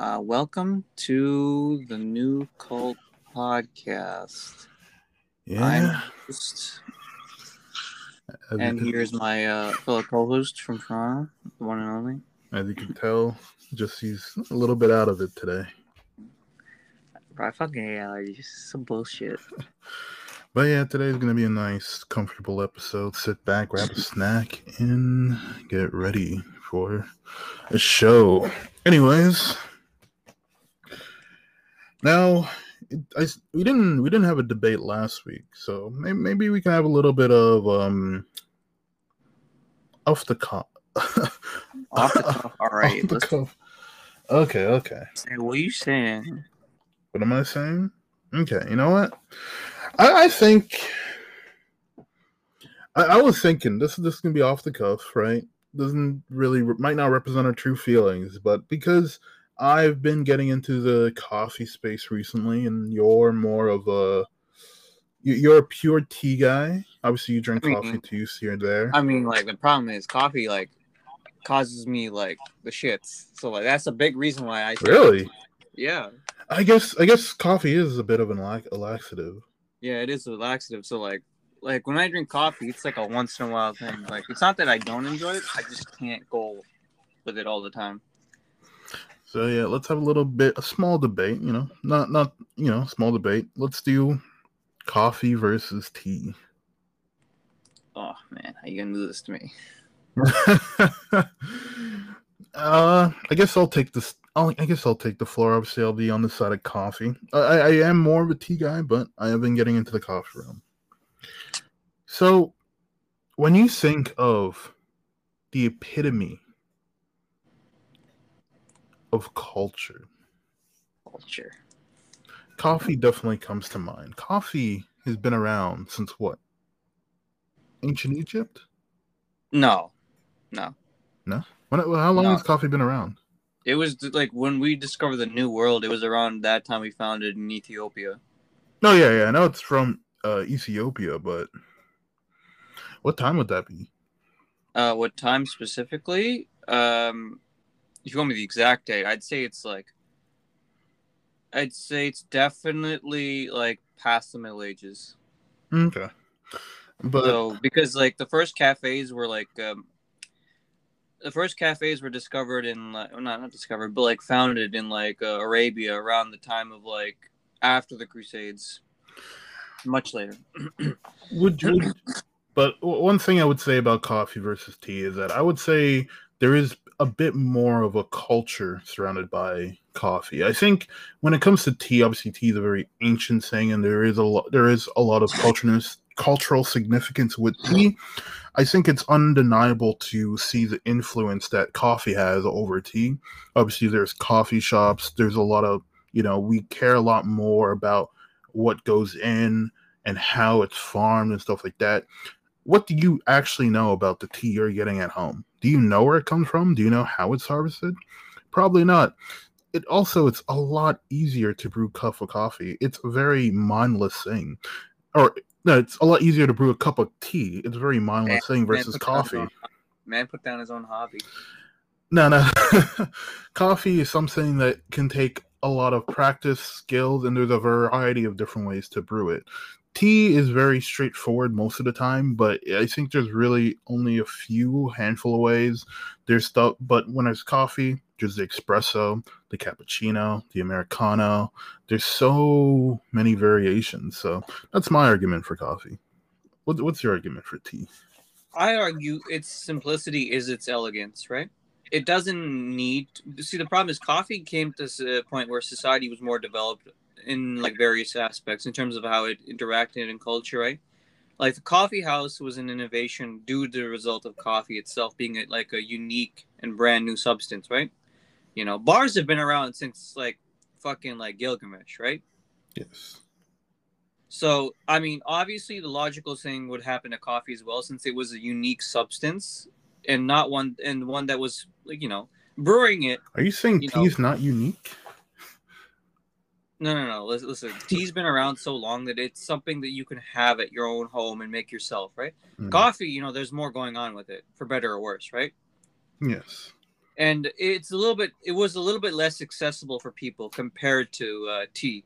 Uh, welcome to the New Cult Podcast. Yeah. I'm host, and here's my uh, fellow co-host from Toronto, the one and only. as you can tell, just he's a little bit out of it today. Bro, I fucking allergies. Some bullshit. But yeah, today's gonna be a nice, comfortable episode. Sit back, grab a snack, and get ready for a show. Anyways, now it, I, we didn't we didn't have a debate last week, so maybe, maybe we can have a little bit of um off the cuff. Off the cuff. All right, Off the cuff. Okay, okay. say what are you saying. What am I saying? Okay, you know what? I, I think I, I was thinking this this is gonna be off the cuff, right? Doesn't really might not represent our true feelings, but because I've been getting into the coffee space recently, and you're more of a you- you're a pure tea guy. Obviously, you drink I mean- coffee teas here and there. I mean, like the problem is coffee like causes me like the shits. So like that's a big reason why I Really? yeah I guess I guess coffee is a bit of an lax- a laxative. yeah it is a laxative. So like like when I drink coffee, it's like a once in a while thing. Like it's not that I don't enjoy it, I just can't go with it all the time. So yeah, let's have a little bit a small debate, you know. Not not you know, small debate. Let's do coffee versus tea. Oh man, how you gonna do this to me? uh I guess I'll take this I'll, I guess I'll take the floor. Obviously, I'll be on the side of coffee. I, I am more of a tea guy, but I have been getting into the coffee realm. So, when you think of the epitome of culture, Culture. coffee definitely comes to mind. Coffee has been around since what? Ancient Egypt? No, no. When, how long No. has coffee been around? It was like when we discovered the new world. It was around that time we found it in Ethiopia. No, yeah, yeah. I know it's from uh, Ethiopia, but what time would that be? Uh, what time specifically? Um, if you want me the exact date, I'd say it's like. I'd say it's definitely like past the Middle Ages. Okay, but so because like the first cafes were like um, the first cafes were discovered in like well, not not discovered but like founded in like uh, Arabia around the time of like after the Crusades, much later. would you? But one thing I would say about coffee versus tea is that I would say there is a bit more of a culture surrounded by coffee. I think when it comes to tea, obviously tea is a very ancient thing, and there is a lot there is a lot of cultural cultural significance with tea. I think it's undeniable to see the influence that coffee has over tea. Obviously, there's coffee shops. There's a lot of you know we care a lot more about what goes in and how it's farmed and stuff like that. What do you actually know about the tea you're getting at home? Do you know where it comes from? Do you know how it's harvested? Probably not. It also it's a lot easier to brew cup of coffee. It's a very mindless thing. Or no, it's a lot easier to brew a cup of tea. It's a very mindless thing versus his coffee. own- man put down his own hobby. No, no. Coffee is something that can take a lot of practice, skills, and there's a variety of different ways to brew it. Tea is very straightforward most of the time, but I think there's really only a few handful of ways. There's stuff, but when there's coffee, there's the espresso, the cappuccino, the americano. There's so many variations. So that's my argument for coffee. What, what's your argument for tea? I argue its simplicity is its elegance, right? It doesn't need. See, the problem is coffee came to a point where society was more developed in like various aspects in terms of how it interacted in culture, right? Like the coffee house was an innovation due to the result of coffee itself being a, like a unique and brand new substance, right? You know, bars have been around since like fucking like Gilgamesh, right? Yes. So, I mean, obviously, the logical thing would happen to coffee as well, since it was a unique substance and not one and one that was like you know brewing it. Are you saying You tea know- is not unique? No, no, no. Listen, listen. Tea's been around so long that it's something that you can have at your own home and make yourself, right? Mm. Coffee, you know, there's more going on with it, for better or worse, right? Yes. and it's a little bit. It was a little bit less accessible for people compared to uh, tea.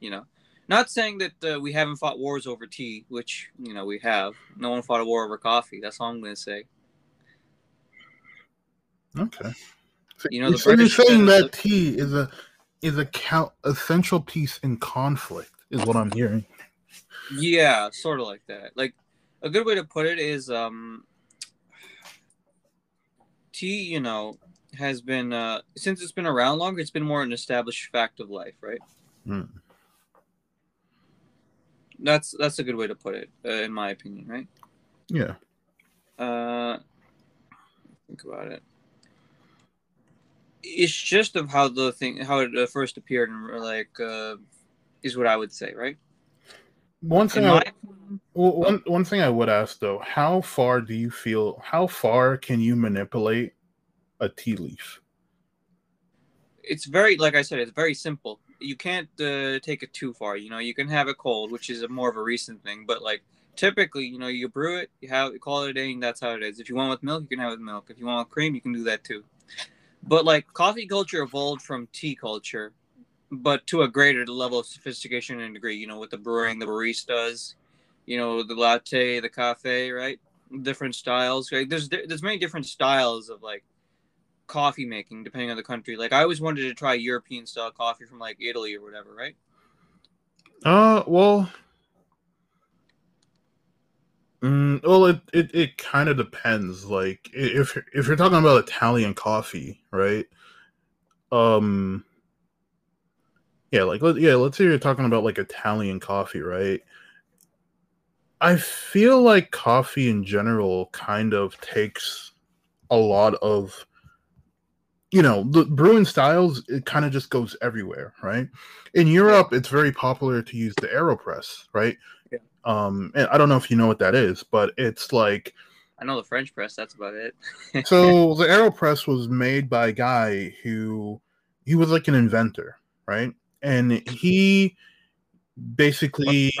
You know, not saying that uh, we haven't fought wars over tea, which you know we have. No one fought a war over coffee. That's all I'm going to say. Okay. So You know, the British saying that tea is a is a count essential piece in conflict is what I'm hearing. Yeah, sort of like that. Like a good way to put it is um tea, you know, has been uh since it's been around longer, it's been more an established fact of life, right? Hmm. That's that's a good way to put it, uh, in my opinion, right? Yeah. Uh think about it. It's just of how the thing how it uh, first appeared and like uh is what I would say, right? One In thing I, well, one one thing I would ask though, how far do you feel how far can you manipulate a tea leaf? it's very like I said, it's very simple. You can't uh, take it too far. You know, you can have it cold, which is a more of a recent thing. But like typically, you know, you brew it, you have you call it a day, and that's how it is. If you want with milk, you can have it with milk. If you want with cream, you can do that too. But like coffee culture evolved from tea culture, but to a greater level of sophistication and degree. You know, with the brewing, the baristas, you know, the latte, the cafe, right? Different styles. Right? There's there's many different styles of like coffee making depending on the country. Like I always wanted to try European style coffee from like Italy or whatever, right? Uh, well, mm, well, it it, it kind of depends. Like if if you're talking about Italian coffee, right? Um, yeah, like let, yeah, let's say you're talking about like Italian coffee, right? I feel like coffee in general kind of takes a lot of you know the brewing styles it kind of just goes everywhere right in europe it's very popular to use the aeropress right. Um and i don't know if you know what that is but it's like I know the French press. That's about it. so the aeropress was made by a guy who he was like an inventor right and he basically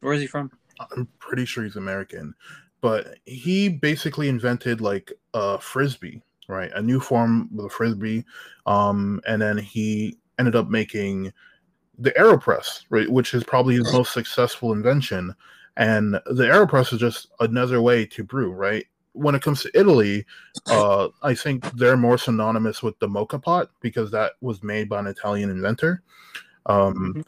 Where is he from? I'm pretty sure he's American, but he basically invented like a frisbee, right? A new form of a frisbee, um, and then he ended up making the Aeropress, right, which is probably his most successful invention. And the Aeropress is just another way to brew, right? When it comes to Italy, uh, I think they're more synonymous with the moka pot because that was made by an Italian inventor. Um, Mhm.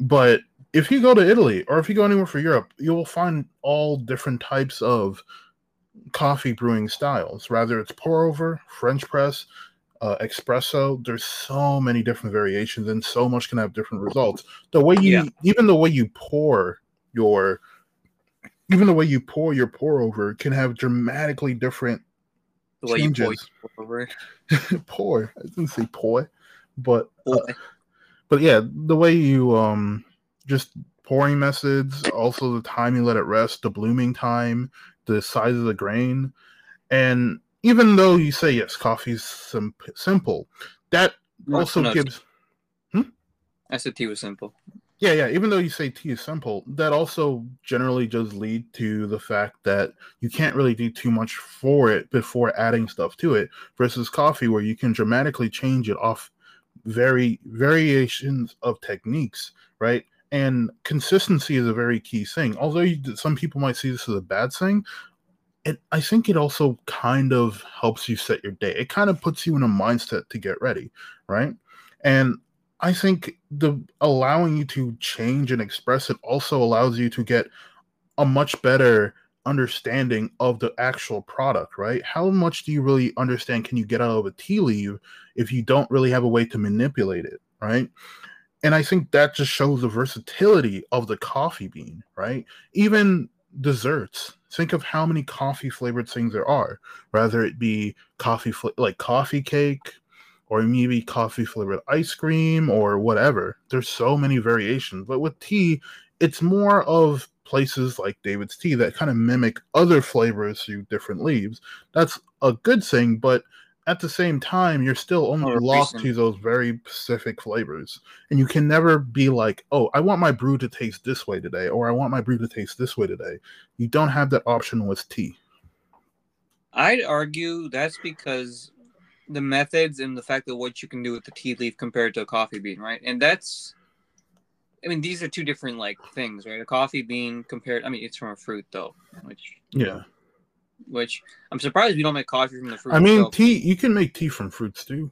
But if you go to Italy or if you go anywhere for Europe, you will find all different types of coffee brewing styles. Rather it's pour over, French press, uh, espresso. There's so many different variations, and so much can have different results. The way you, Yeah. even the way you pour your, even the way you pour your pour over can have dramatically different The way you pour changes. over. pour. I didn't say pour, but uh, but yeah, the way you um just pouring methods, also the time you let it rest, the blooming time, the size of the grain, and even though you say yes, coffee's sim- simple, that No, also no, gives hmm? I said tea was simple. yeah yeah. Even though you say tea is simple, that also generally does lead to the fact that you can't really do too much for it before adding stuff to it, versus coffee where you can dramatically change it off very variations of techniques, right? And consistency is a very key thing. Although you, some people might see this as a bad thing, it I think it also kind of helps you set your day. It kind of puts you in a mindset to get ready, right? And I think the allowing you to change and express it also allows you to get a much better understanding of the actual product, right? How much do you really understand can you get out of a tea leaf if you don't really have a way to manipulate it, right? And I think that just shows the versatility of the coffee bean, right? Even desserts. Think of how many coffee flavored things there are, whether it be coffee fl- like coffee cake or maybe coffee flavored ice cream or whatever. There's so many variations. But with tea, it's more of places like David's Tea that kind of mimic other flavors through different leaves. That's a good thing, but at the same time, you're still only locked to those very specific flavors. And you can never be like, oh, I want my brew to taste this way today, or I want my brew to taste this way today. You don't have that option with tea. I'd argue that's because the methods and the fact that what you can do with the tea leaf compared to a coffee bean, right? And that's, I mean, these are two different like things, right? A coffee bean compared, I mean, it's from a fruit though, which Yeah. Which I'm surprised we don't make coffee from the fruit. I mean, itself. tea. You can make tea from fruits too.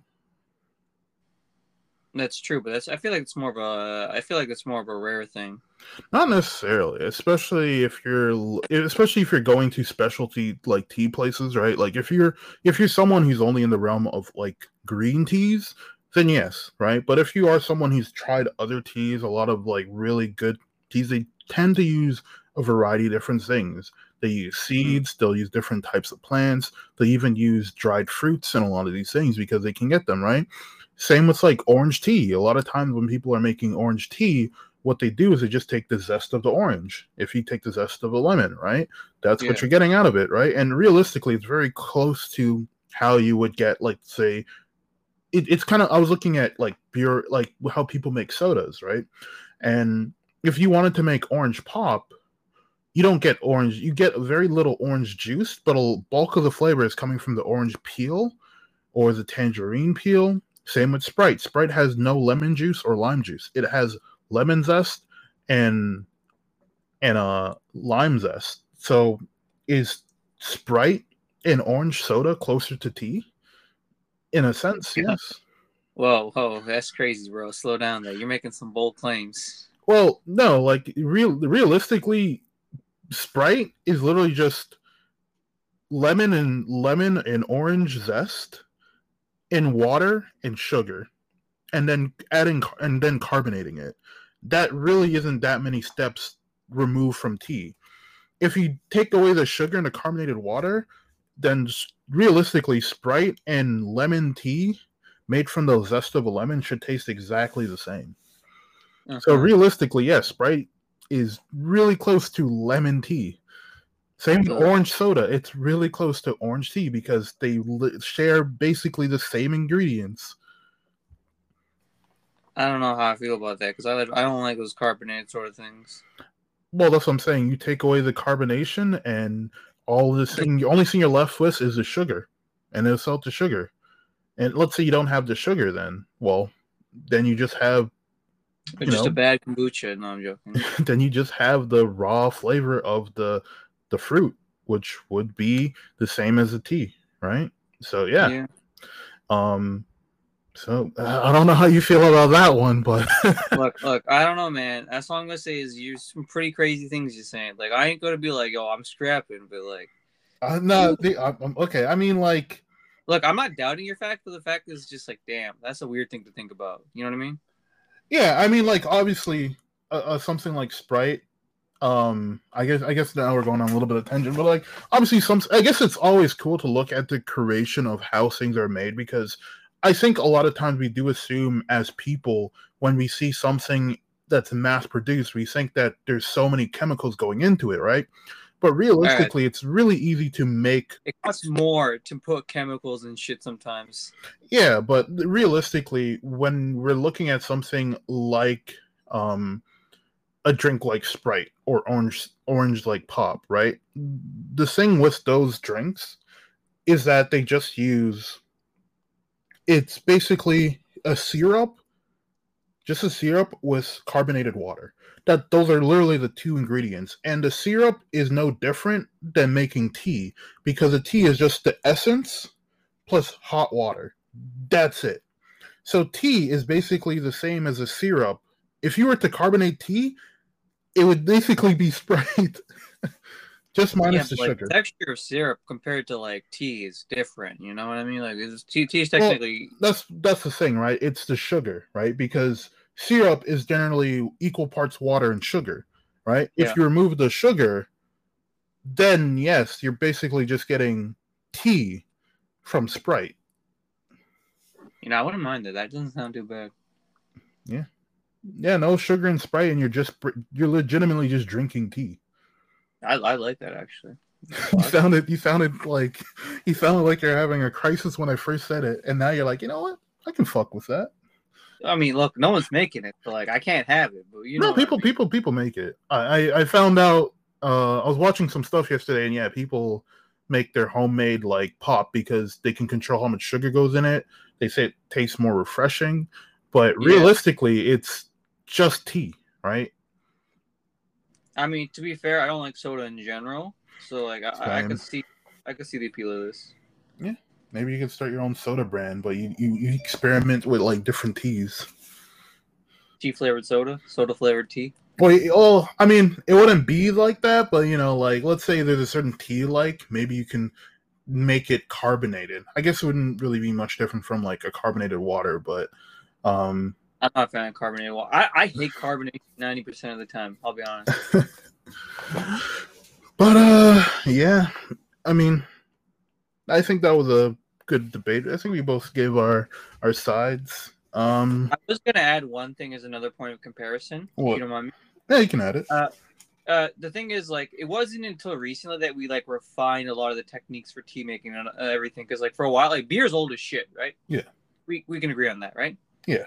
that's true, but that's I feel like it's more of a I feel like it's more of a rare thing. Not necessarily, especially if you're especially if you're going to specialty like tea places, right? Like if you're if you're someone who's only in the realm of like green teas, then yes, right? But if you are someone who's tried other teas, a lot of like really good teas, they tend to use a variety of different things. They use mm-hmm. seeds, they'll use different types of plants, they even use dried fruits and a lot of these things because they can get them, right? Same with like orange tea. A lot of times when people are making orange tea, what they do is they just take the zest of the orange. If you take the zest of a lemon, right? That's what you're getting out of it, right? And realistically, it's very close to how you would get, like, say, it, it's kind of. I was looking at like beer, like how people make sodas, right? And if you wanted to make orange pop, you don't get orange. You get a very little orange juice, but a bulk of the flavor is coming from the orange peel or the tangerine peel. Same with Sprite. Sprite has no lemon juice or lime juice. It has lemon zest and and uh lime zest. So is Sprite and orange soda closer to tea? In a sense, Yeah. yes. Whoa, whoa, that's crazy, bro. Slow down there. You're making some bold claims. Well, no, like real realistically, Sprite is literally just lemon and lemon and orange zest in water and sugar, and then adding and then carbonating it. That really isn't that many steps removed from tea. If you take away the sugar and the carbonated water, then realistically, Sprite and lemon tea made from the zest of a lemon should taste exactly the same. So realistically, yes, Sprite is really close to lemon tea. Same with orange soda. It's really close to orange tea because they li- share basically the same ingredients. I don't know how I feel about that because I I don't like those carbonated sort of things. Well, that's what I'm saying. You take away the carbonation, and all this thing, the only thing you're left with is the sugar, and it'll sell to sugar. And let's say you don't have the sugar, then well, then you just have You just a bad kombucha. No, I'm joking. then you just have the raw flavor of the the fruit, which would be the same as a tea, right? So yeah, yeah. um, so uh, I don't know how you feel about that one, but Look, look. I don't know, man. That's all I'm gonna say is you're some pretty crazy things you're saying. Like I ain't gonna be like, yo, I'm scrapping, but like, uh, no, the, uh, um, okay. I mean, like, look, I'm not doubting your fact, but the fact is just like, damn, that's a weird thing to think about. You know what I mean? Yeah, I mean, like, obviously, uh, uh, something like Sprite. Um, I guess I guess now we're going on a little bit of tangent, but like, obviously, some. I guess it's always cool to look at the creation of how things are made because I think a lot of times we do assume as people when we see something that's mass produced, we think that there's so many chemicals going into it, right? But realistically, it's really easy to make It costs more to put chemicals and shit sometimes. Yeah, but realistically, when we're looking at something like um a drink like Sprite or orange orange like pop, right? The thing with those drinks is that they just use it's basically a syrup, just a syrup with carbonated water. That those are literally the two ingredients. And the syrup is no different than making tea because the tea is just the essence plus hot water. That's it. So tea is basically the same as a syrup. If you were to carbonate tea, it would basically be Sprite, just yeah, minus the like, sugar. the texture of syrup compared to like tea is different. You know what I mean? Like tea, tea is Well, technically That's that's the thing, right? It's the sugar, right? Because syrup is generally equal parts water and sugar, right? Yeah. If you remove the sugar, then yes, you're basically just getting tea from Sprite. you know I wouldn't mind that. That doesn't sound too bad. Yeah, Yeah, no sugar and Sprite, and you're just you're legitimately just drinking tea. I, I like that actually. you sounded you sounded like you sounded like you're having a crisis when I first said it, and now you're like, you know what? I can fuck with that. I mean, look, no one's making it, like I can't have it. But you know, no, what I people mean. people people make it. I I, I found out. Uh, I was watching some stuff yesterday, and yeah, people make their homemade like pop because they can control how much sugar goes in it. They say it tastes more refreshing, but Yeah. realistically, it's just tea, right? I mean, to be fair, I don't like soda in general, so like I, I Same. could see, I could see the appeal of this. Maybe you could start your own soda brand, but you, you, you experiment with like different teas. Tea flavored soda, soda flavored tea. Well, oh, I mean, it wouldn't be like that, but you know, like let's say there's a certain tea like, maybe you can make it carbonated. I guess it wouldn't really be much different from like a carbonated water, but um, I'm not a fan of carbonated water. I, I hate carbonation ninety percent of the time. I'll be honest. but uh, yeah, I mean, I think that was a good debate. I think we both gave our our sides. Um, I was gonna add one thing as another point of comparison. What? You don't mind me? yeah, you can add it. Uh, the thing is, like, it wasn't until recently that we like refined a lot of the techniques for tea making and uh, everything. Because, like, for a while, like, beer's old as shit, right? Yeah. We we can agree on that, right? Yeah.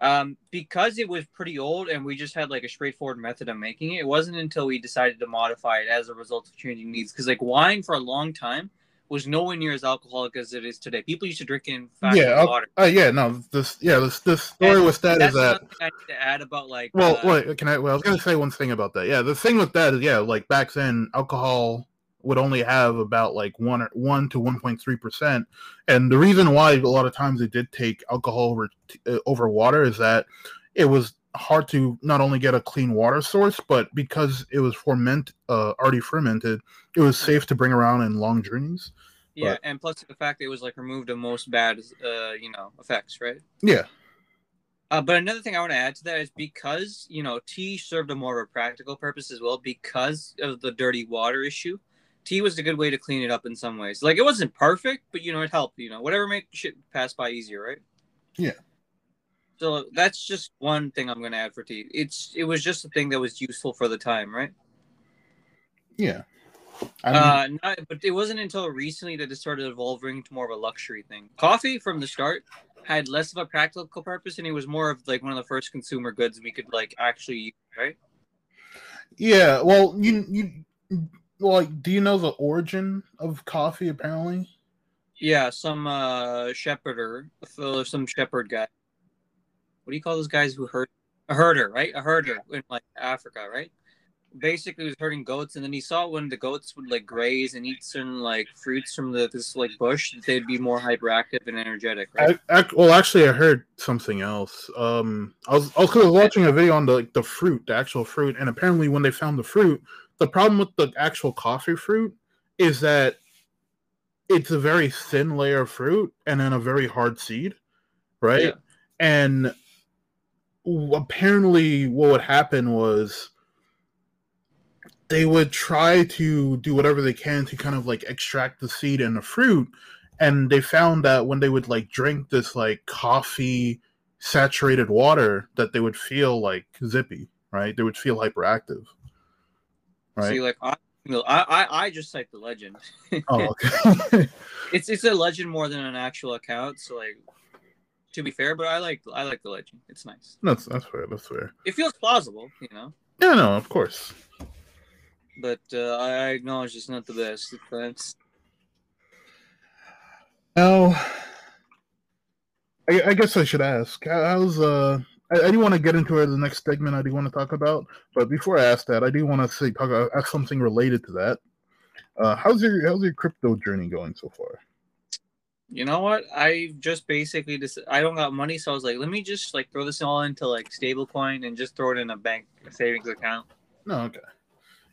Um, because it was pretty old and we just had like a straightforward method of making it. It wasn't until we decided to modify it as a result of changing needs. Because like wine for a long time was nowhere near as alcoholic as it is today. People used to drink in fact Yeah, water. Uh, yeah, no, this yeah, this this story And with that is that. I need to add about like Well, uh, wait, can I? Well, I was gonna say one thing about that. Yeah, the thing with that is, yeah, like back then, alcohol would only have about like one or one to one point three percent, and the reason why a lot of times they did take alcohol over uh, over water is that it was hard to not only get a clean water source, but because it was ferment uh, already fermented, it was safe to bring around in long journeys. Yeah, But- and plus the fact that it was like removed of most bad, uh, you know, effects, right? Yeah, Uh, but another thing I want to add to that is because you know tea served a more of a practical purpose as well because of the dirty water issue. Tea was a good way to clean it up in some ways. Like it wasn't perfect, but you know it helped. You know whatever make shit pass by easier, right? Yeah. So that's just one thing I'm going to add for tea. It's it was just a thing that was useful for the time, right? yeah. I mean, uh, not, but it wasn't until recently that it started evolving to more of a luxury thing. Coffee from the start had less of a practical purpose, and it was more of like one of the first consumer goods we could like actually use, right? yeah. Well, you you like, do you know the origin of coffee? Apparently. Yeah, some uh shepherder, some shepherd guy. What do you call those guys who herd? A herder, right? A herder in like Africa, right? Basically, he was herding goats, and then he saw when the goats would like graze and eat certain like fruits from the this like bush, they'd be more hyperactive and energetic, right? I, ac well, actually, I heard something else. Um, I was I was, I watching a video on the like, the fruit, the actual fruit, and apparently, when they found the fruit, the problem with the actual coffee fruit is that it's a very thin layer of fruit and then a very hard seed, right? Yeah. And apparently, what would happen was they would try to do whatever they can to kind of like extract the seed and the fruit and they found that when they would like drink this like coffee saturated water that they would feel like zippy right they would feel hyperactive right See, like I, I, I just cite the legend. oh okay It's it's a legend more than an actual account. So like, to be fair, but I like I like the legend. It's nice. that's that's fair that's fair It feels plausible, you know. yeah no of course But uh, I acknowledge it's not the best. That's now I, I guess i should ask how- how's uh I, I do want to get into the next segment I do want to talk about, but before I ask that, I do want to say talk about ask something related to that. Uh, how's your how's your crypto journey going so far? You know what I just basically just I don't got money, so I was like, let me just like throw this all into like stablecoin and just throw it in a bank savings account. No, okay.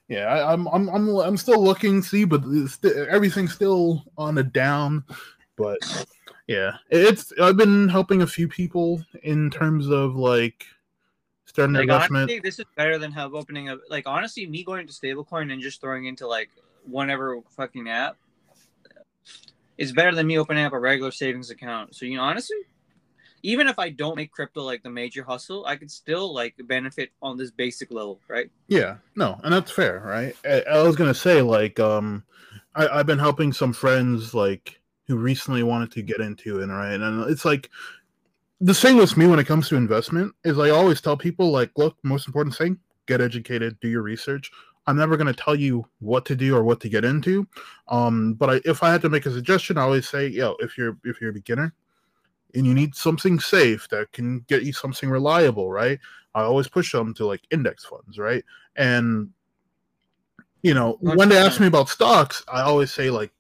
Yeah, I, I'm I'm I'm I'm still looking, see, but st- everything's still on a down. But yeah, it's I've been helping a few people in terms of like starting Like investment. honestly, this is better than have opening a like honestly me going to stablecoin and just throwing into like whatever fucking app. It's better than me opening up a regular savings account. So you know, honestly, even if I don't make crypto like the major hustle, I could still like benefit on this basic level, right? Yeah, no, and that's fair, right? I, I was gonna say like um, I, I've been helping some friends like who recently wanted to get into it, right? And it's like the thing with me when it comes to investment is I always tell people like, look, most important thing, get educated, do your research. I'm never going to tell you what to do or what to get into. Um, but I, if I had to make a suggestion, I always say, yo, if you're if you're a beginner and you need something safe that can get you something reliable, right? I always push them to like index funds, right? And you know, when they ask me about stocks, I always say like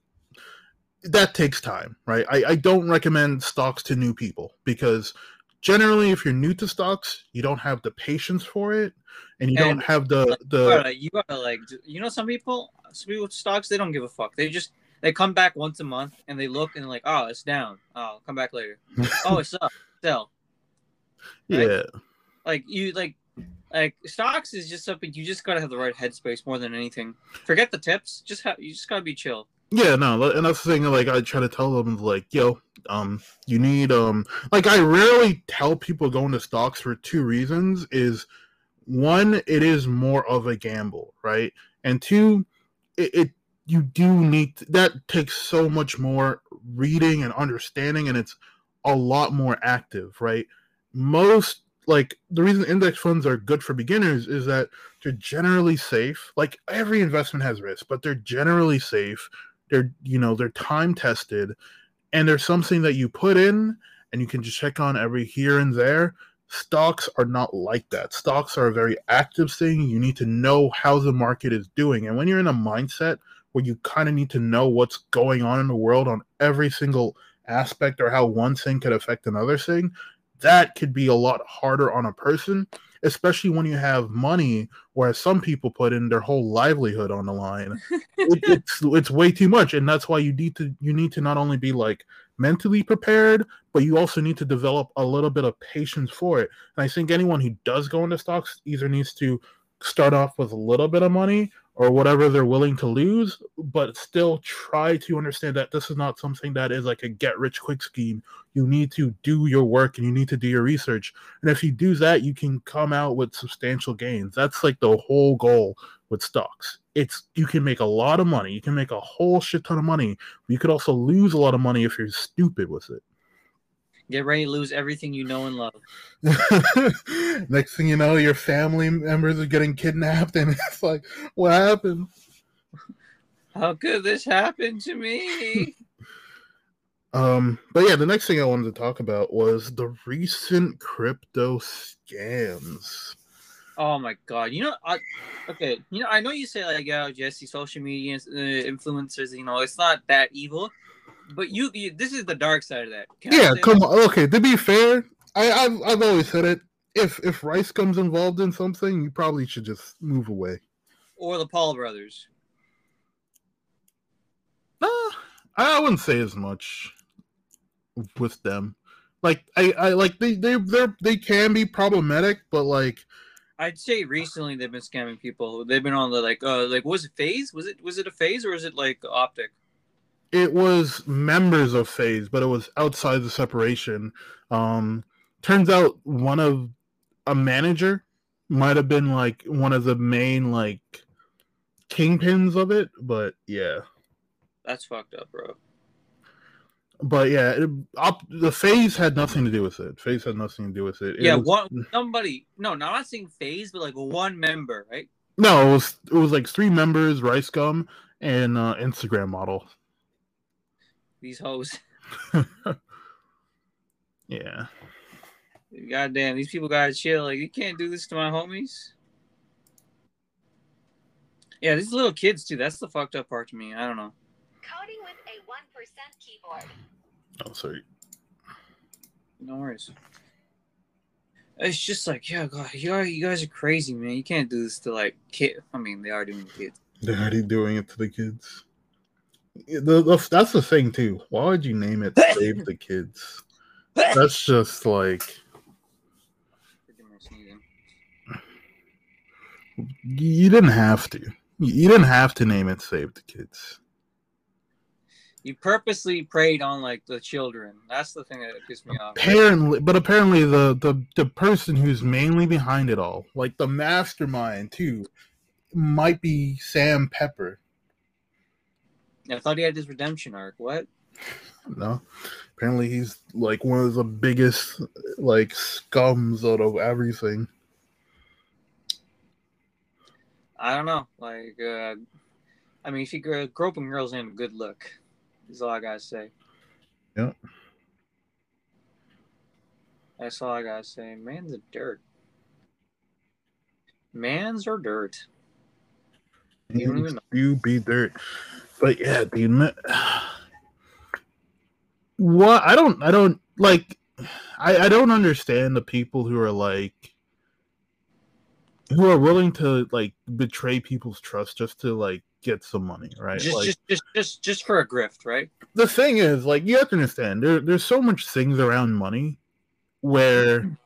that takes time, right? I, I don't recommend stocks to new people because generally if you're new to stocks, you don't have the patience for it and you and don't have the like, the you gotta, you gotta like you know some people some people with stocks they don't give a fuck. They just they come back once a month and they look and like, oh, it's down. Oh, I'll come back later. oh, it's up. Sell. Right? Yeah. Like you like like stocks is just something you just gotta have the right headspace more than anything. Forget the tips. Just have you just gotta be chill. Yeah, no, and that's the thing. Like, I try to tell them, like, yo, um, you need, um, like, I rarely tell people going to stocks for two reasons: is one, it is more of a gamble, right? And two, it, it you do need to, that takes so much more reading and understanding, and it's a lot more active, right? Most like the reason index funds are good for beginners is that they're generally safe. Like every investment has risk, but they're generally safe they're you know they're time tested and there's something that you put in and you can just check on every here and there stocks are not like that. Stocks are a very active thing. You need to know how the market is doing. And when you're in a mindset where you kind of need to know what's going on in the world on every single aspect or how one thing could affect another thing that could be a lot harder on a person especially when you have money, whereas some people put in their whole livelihood on the line. it, it's it's way too much, and that's why you need to you need to not only be like mentally prepared, but you also need to develop a little bit of patience for it. And I think anyone who does go into stocks either needs to start off with a little bit of money or whatever they're willing to lose, but still try to understand that this is not something that is like a get rich quick scheme. You need to do your work and you need to do your research. And if you do that, you can come out with substantial gains. That's like the whole goal with stocks. It's you can make a lot of money. You can make a whole shit ton of money. you could also lose a lot of money if you're stupid with it. Get ready to lose everything you know and love. Next thing you know, your family members are getting kidnapped, and it's like, what happened? How could this happen to me? um, but yeah, the next thing I wanted to talk about was the recent crypto scams. Oh my god! You know, I okay. You know, I know you say like, yeah, Jesse, social media uh, influencers. You know, it's not that evil but you, you, this is the dark side of that. Can yeah, come that? on. Okay, to be fair, I, I've I've always said it. If if Rice comes involved in something, you probably should just move away. Or the Paul brothers. Nah, I wouldn't say as much with them. Like I, I like they they they they can be problematic, but like I'd say recently they've been scamming people. They've been on the like uh like was it FaZe? Was it was it a FaZe or is it like OpTic? It was members of FaZe, but it was outside the separation. Um, turns out one of a manager might have been like one of the main like kingpins of it, but yeah, that's fucked up, bro. But yeah, it, op, the FaZe had nothing to do with it. FaZe had nothing to do with it. it yeah, was, one somebody. No, not saying FaZe, but like one member, right? No, it was it was like three members, Rice Gum, and uh, Instagram model these hoes. yeah. Goddamn, these people gotta chill. Like, you can't do this to my homies. Yeah, these little kids too. That's the fucked up part to me. I don't know. Coding with a one percent keyboard. Oh, sorry. No worries. It's just like, yeah, God, you are, you guys are crazy, man. You can't do this to like kid. I mean, they are doing the kids. They're already doing it to the kids. The, the, that's the thing too. Why would you name it "Save the Kids"? That's just like you didn't have to. You didn't have to name it "Save the Kids." You purposely preyed on like the children. That's the thing that pissed me off. Apparently, but apparently the the the person who's mainly behind it all, like the mastermind too, might be Sam Pepper I thought he had his redemption arc. What? No. Apparently he's like one of the biggest like scums out of everything. I don't know. Like, uh, I mean, if you grow, groping girls ain't a good look. Is all I gotta say. Yep. That's all I gotta say. Man's a dirt. Man's or dirt. You don't even know. You be dirt. But yeah, dude. What I don't I don't like I, I don't understand the people who are like who are willing to like betray people's trust just to like get some money, right? Just, like just, just, just, just for a grift, right? the thing is, like, you have to understand there, there's so much things around money where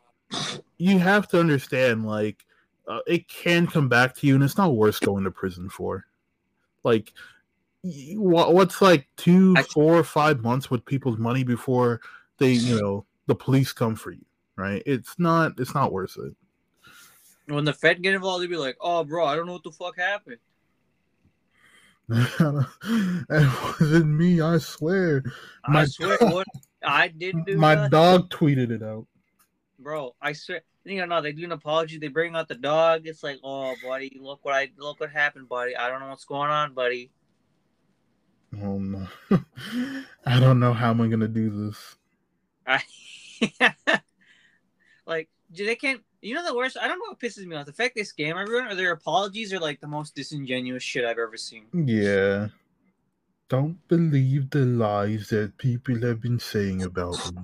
you have to understand, like, uh, it can come back to you, and it's not worth going to prison for. Like, what's like two, I- four, five months with people's money before they, you know, the police come for you, right? It's not, it's not worth it. When the Fed get involved, they'd be like, "Oh, bro, I don't know what the fuck happened." it wasn't me, I swear. I My swear, dog- what I didn't do. My nothing. dog tweeted it out. bro. I swear. You know, no, they do an apology. They bring out the dog. It's like, oh, buddy, look what I look what happened, buddy. I don't know what's going on, buddy. Oh no. I don't know how am I gonna do this. I like do they can't. You know the worst. I don't know what pisses me off. The fact they scam everyone or their apologies are like the most disingenuous shit I've ever seen. Yeah. Don't believe the lies that people have been saying about me.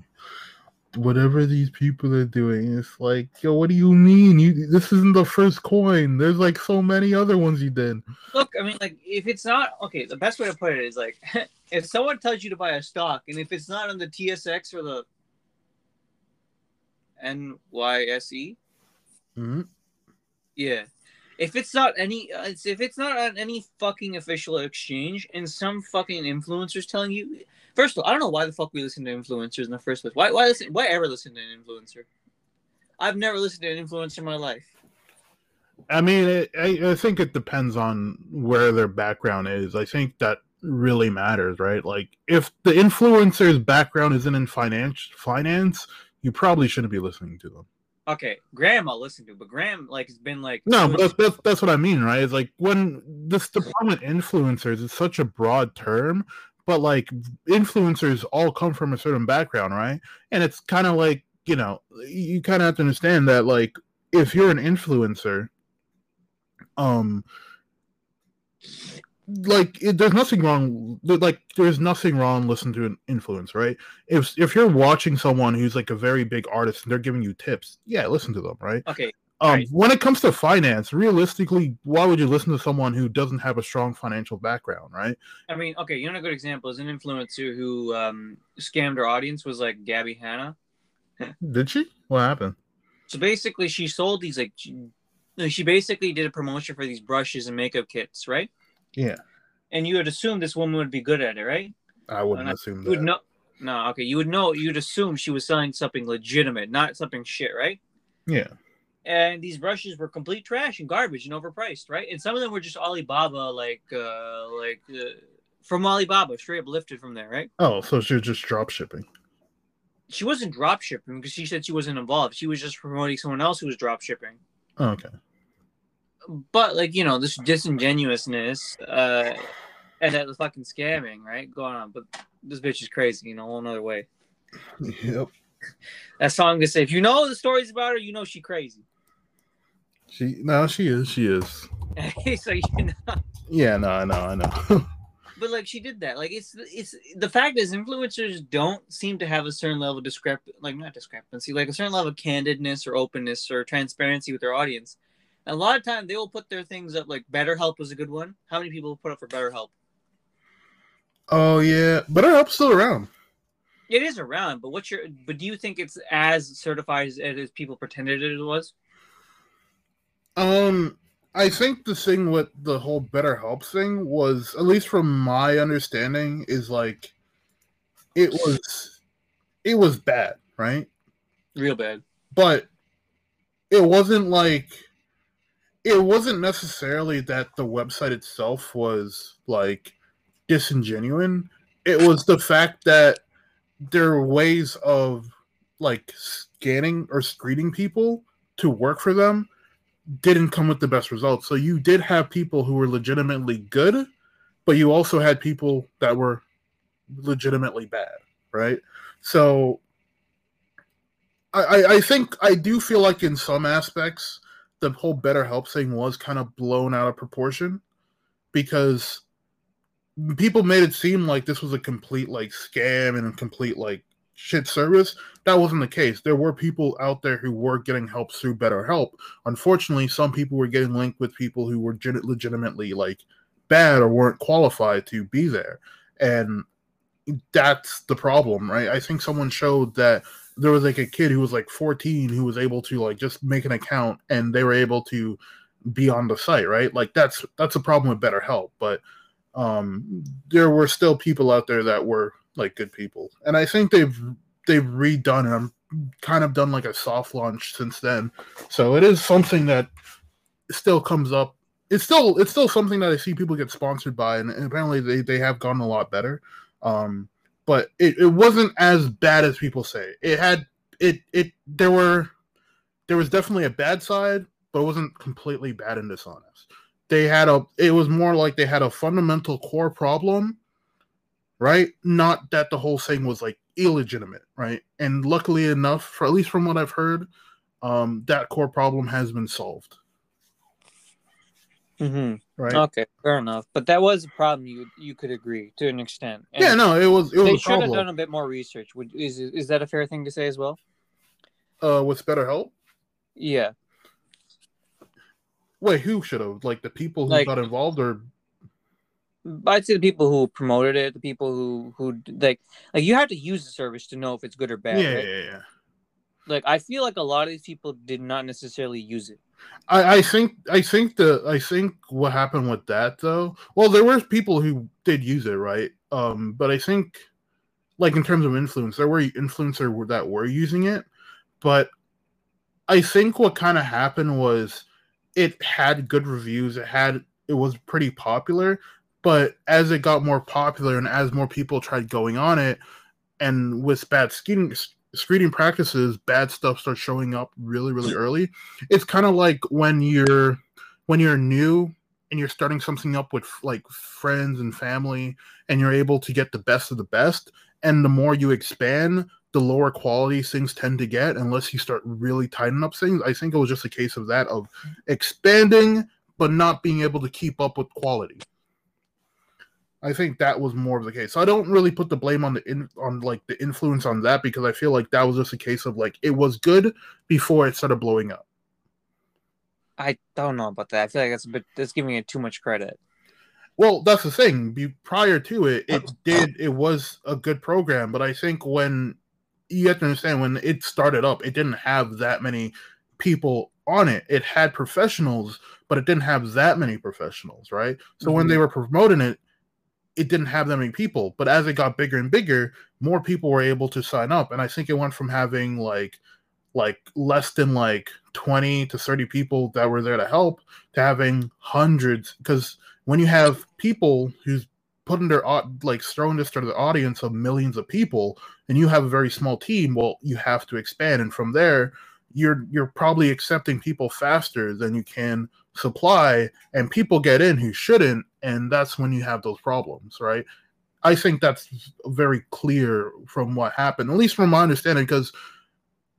Whatever these people are doing, it's like, yo, what do you mean? You this isn't the first coin. There's like so many other ones you did. Look, I mean, like if it's not okay, the best way to put it is like if someone tells you to buy a stock and if it's not on the TSX or the NYSE, Mhm. Yeah. If it's not any, if it's not on any fucking official exchange, and some fucking influencers telling you, first of all, I don't know why the fuck we listen to influencers in the first place. Why, why listen? Why ever listen to an influencer? I've never listened to an influencer in my life. I mean, it, I, I think it depends on where their background is. I think that really matters, right? Like, if the influencer's background isn't in finance, finance, you probably shouldn't be listening to them. Okay, Graham, I'll listen to, but Graham like has been like No, but that's, that's that's what I mean, right? It's like when this department influencers is such a broad term, but like influencers all come from a certain background, right? And it's kind of like you know, you kind of have to understand that like if you're an influencer, um, like it, there's nothing wrong. Like there's nothing wrong listening to an influence, right? If if you're watching someone who's like a very big artist and they're giving you tips, yeah, listen to them, right? okay. Um, Right. when it comes to finance, realistically, why would you listen to someone who doesn't have a strong financial background, right? I mean, okay, you know, a good example is an influencer who um, scammed her audience was like Gabby Hanna. Did she? What happened? So basically, she sold these like she, she basically did a promotion for these brushes and makeup kits, right? Yeah, And you would assume this woman would be good at it, right? I wouldn't Uh, assume You would know. No, okay, you would know. You'd assume she was selling something legitimate, not something shit, right? Yeah, And these brushes were complete trash and garbage and overpriced, right? And some of them were just Alibaba, like, uh, like uh, from Alibaba, straight up lifted from there, right? Oh, so she was just drop shipping. She wasn't drop shipping because she said she wasn't involved. She was just promoting someone else who was drop shipping. Oh, okay. but like you know this disingenuousness uh and that fucking scamming right going on but this bitch is crazy you know, whole nother way Yep. that song to say if you know the stories about her you know she crazy She no, she is. She is. so you know Yeah, no, I know, I know. but like she did that like it's it's the fact is influencers don't seem to have a certain level of discrep like not discrepancy like a certain level of candidness or openness or transparency with their audience and a lot of time they will put their things up like BetterHelp was a good one how many people put up for BetterHelp oh yeah, but her help's still around. It is around, but what's your? But do you think it's as certified as, as people pretended it was? Um, I think the thing with the whole BetterHelp thing was, at least from my understanding, is like it was it was bad, right? Real bad. But it wasn't like it wasn't necessarily that the website itself was like disingenuine. It was the fact that there are ways of like scanning or screening people to work for them didn't come with the best results. So you did have people who were legitimately good, but you also had people that were legitimately bad, right? So I, I think I do feel like in some aspects the whole BetterHelp thing was kind of blown out of proportion because people made it seem like this was a complete like scam and a complete like shit service. That wasn't the case. There were people out there who were getting help through BetterHelp. Unfortunately, some people were getting linked with people who were legitimately like bad or weren't qualified to be there. And that's the problem, right? I think someone showed that there was like a kid who was like 14 who was able to like just make an account and they were able to be on the site, right? Like that's that's a problem with BetterHelp, but um there were still people out there that were like good people. And I think they've they've redone and I'm kind of done like a soft launch since then. So it is something that still comes up. It's still it's still something that I see people get sponsored by and, and apparently they, they have gotten a lot better. Um but it, it wasn't as bad as people say. It had it it there were there was definitely a bad side, but it wasn't completely bad and dishonest. They had a it was more like they had a fundamental core problem, right? Not that the whole thing was like illegitimate, right? And luckily enough, for at least from what I've heard, um, that core problem has been solved. Mm-hmm. Right. Okay, fair enough. But that was a problem. You you could agree to an extent. And yeah, no, it was. It was they should have done a bit more research. Would is is that a fair thing to say as well? Uh, with BetterHelp. Yeah. Wait, who should have? Like the people who like, got involved, or I'd say the people who promoted it, the people who who like like you have to use the service to know if it's good or bad. Yeah, right? yeah, yeah. Like I feel like a lot of these people did not necessarily use it. I, I think I think the I think what happened with that though. Well, there were people who did use it, right? Um, but I think like in terms of influence, there were influencers that were using it, but I think what kind of happened was it had good reviews. It had it was pretty popular, but as it got more popular and as more people tried going on it, and with bad skin screening practices, bad stuff starts showing up really, really early. It's kind of like when you're when you're new and you're starting something up with like friends and family, and you're able to get the best of the best. And the more you expand, the lower quality things tend to get unless you start really tightening up things. I think it was just a case of that of mm. expanding but not being able to keep up with quality. I think that was more of the case. So I don't really put the blame on the in, on like the influence on that because I feel like that was just a case of like it was good before it started blowing up. I don't know about that. I feel like that's a bit that's giving it too much credit. Well, that's the thing. Be, prior to it, it did it was a good program, but I think when you have to understand when it started up, it didn't have that many people on it. It had professionals, but it didn't have that many professionals, right? So mm-hmm. when they were promoting it, it didn't have that many people. But as it got bigger and bigger, more people were able to sign up. And I think it went from having like like less than like 20 to 30 people that were there to help to having hundreds because when you have people who's putting their like throwing this to the audience of millions of people and you have a very small team well you have to expand and from there you're you're probably accepting people faster than you can supply and people get in who shouldn't and that's when you have those problems right? I think that's very clear from what happened at least from my understanding because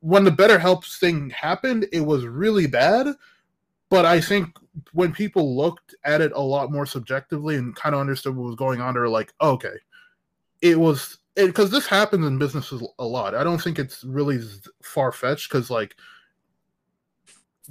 when the better BetterHelp thing happened it was really bad but i think when people looked at it a lot more subjectively and kind of understood what was going on they're like oh, okay. It was because this happens in businesses a lot i don't think it's really far-fetched because like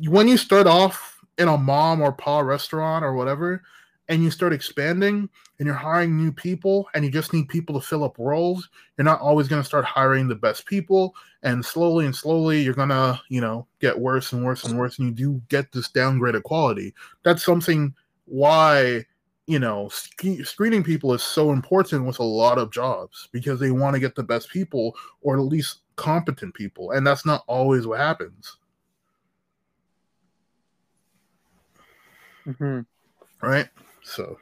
when you start off in a mom or pa restaurant or whatever, and you start expanding and you're hiring new people and you just need people to fill up roles, you're not always going to start hiring the best people. And slowly and slowly, you're going to, you know, get worse and worse and worse. And you do get this downgraded quality. That's something why, you know, sc- screening people is so important with a lot of jobs because they want to get the best people or at least competent people. And that's not always what happens. Mm-hmm. Right. So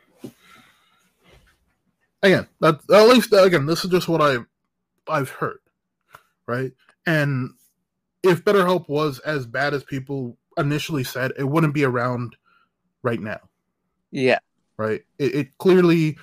again, that at least again, this is just what I I've heard. Right. And if BetterHelp was as bad as people initially said, it wouldn't be around right now, Yeah. right? It, it clearly,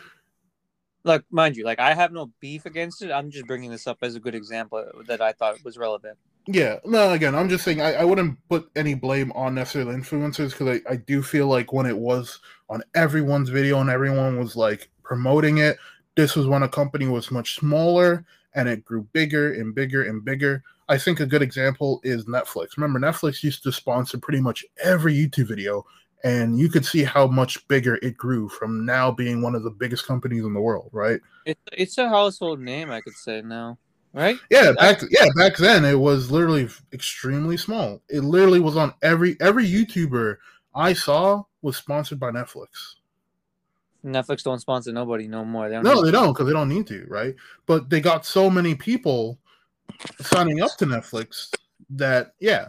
Look, mind you, like I have no beef against it. I'm just bringing this up as a good example that I thought was relevant. Yeah. No, again, I'm just saying I, I wouldn't put any blame on necessarily influencers because I, I do feel like when it was on everyone's video and everyone was like promoting it, this was when a company was much smaller and it grew bigger and bigger and bigger. I think a good example is Netflix. Remember, Netflix used to sponsor pretty much every YouTube video, and you could see how much bigger it grew from now being one of the biggest companies in the world, right? It's it's a household name, I could say now, right? Yeah, back yeah, back then it was literally extremely small. It literally was on every every YouTuber I saw was sponsored by Netflix. Netflix don't sponsor nobody no more. They don't No, they don't because they don't need to, right? But they got so many people signing up to Netflix that yeah.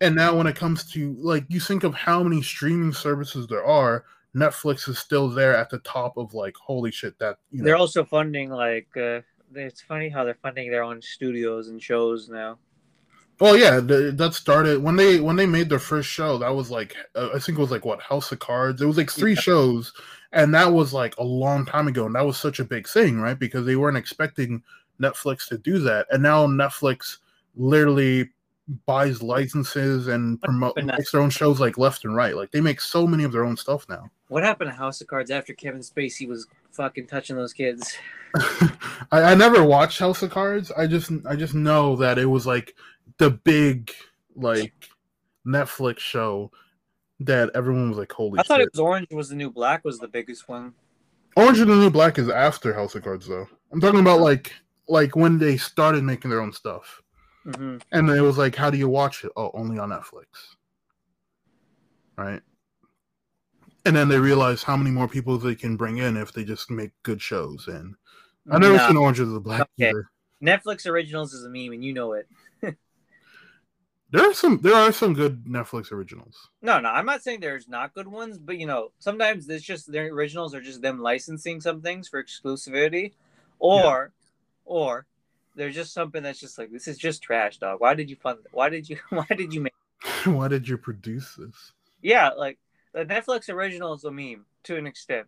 And now when it comes to like you think of how many streaming services there are, Netflix is still there at the top of like holy shit that you know They're also funding like uh, it's funny how they're funding their own studios and shows now. Well, yeah, th- that started when they when they made their first show. That was like uh, I think it was like what House of Cards. It was like three Yeah. shows, and that was like a long time ago. And that was such a big thing, right? Because they weren't expecting Netflix to do that, and now Netflix literally buys licenses and promote makes their own shows like left and right. Like they make so many of their own stuff now. What happened to House of Cards after Kevin Spacey was fucking touching those kids? I, I never watched House of Cards. I just I just know that it was like the big like Netflix show that everyone was like, "Holy I thought shit!" it was Orange was the New Black was the biggest one. Orange and the New Black is after House of Cards, though. I'm talking about like like when they started making their own stuff, hmm and it was like, "How do you watch it?" Oh, only on Netflix, right? And then they realize how many more people they can bring in if they just make good shows. And I've never Nah. seen Orange is the Black Okay. either. Netflix originals is a meme, and you know it. There are some there are some good Netflix originals. No, no, I'm not saying there's not good ones, but you know, sometimes it's just their originals are just them licensing some things for exclusivity, or, or there's just something that's just like this is just trash, dog. Why did you fund? Why did you? Why did you make? Why did you produce this? Yeah, like the Netflix original is a meme to an extent.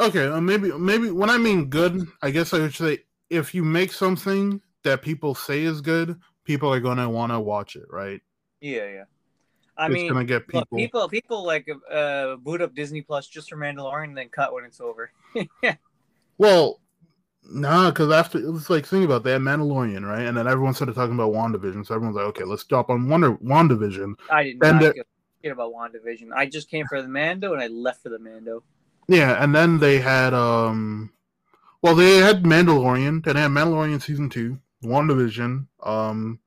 Okay, uh, maybe maybe when I mean good, I guess I would say if you make something that people say is good, people are gonna want to watch it, right? Yeah, yeah. I it's mean, gonna get people. look, people, people like uh, boot up Disney Plus just for Mandalorian, and then cut when it's over. yeah. Well, nah, because after it's like think about that Mandalorian, right? And then everyone started talking about WandaVision, so everyone's like, okay, let's drop on Wonder WandaVision. I did not. the- give a shit about WandaVision. I just came for the Mando, and I left for the Mando. Yeah, and then they had um, well, they had Mandalorian, then they had Mandalorian season two, WandaVision, um,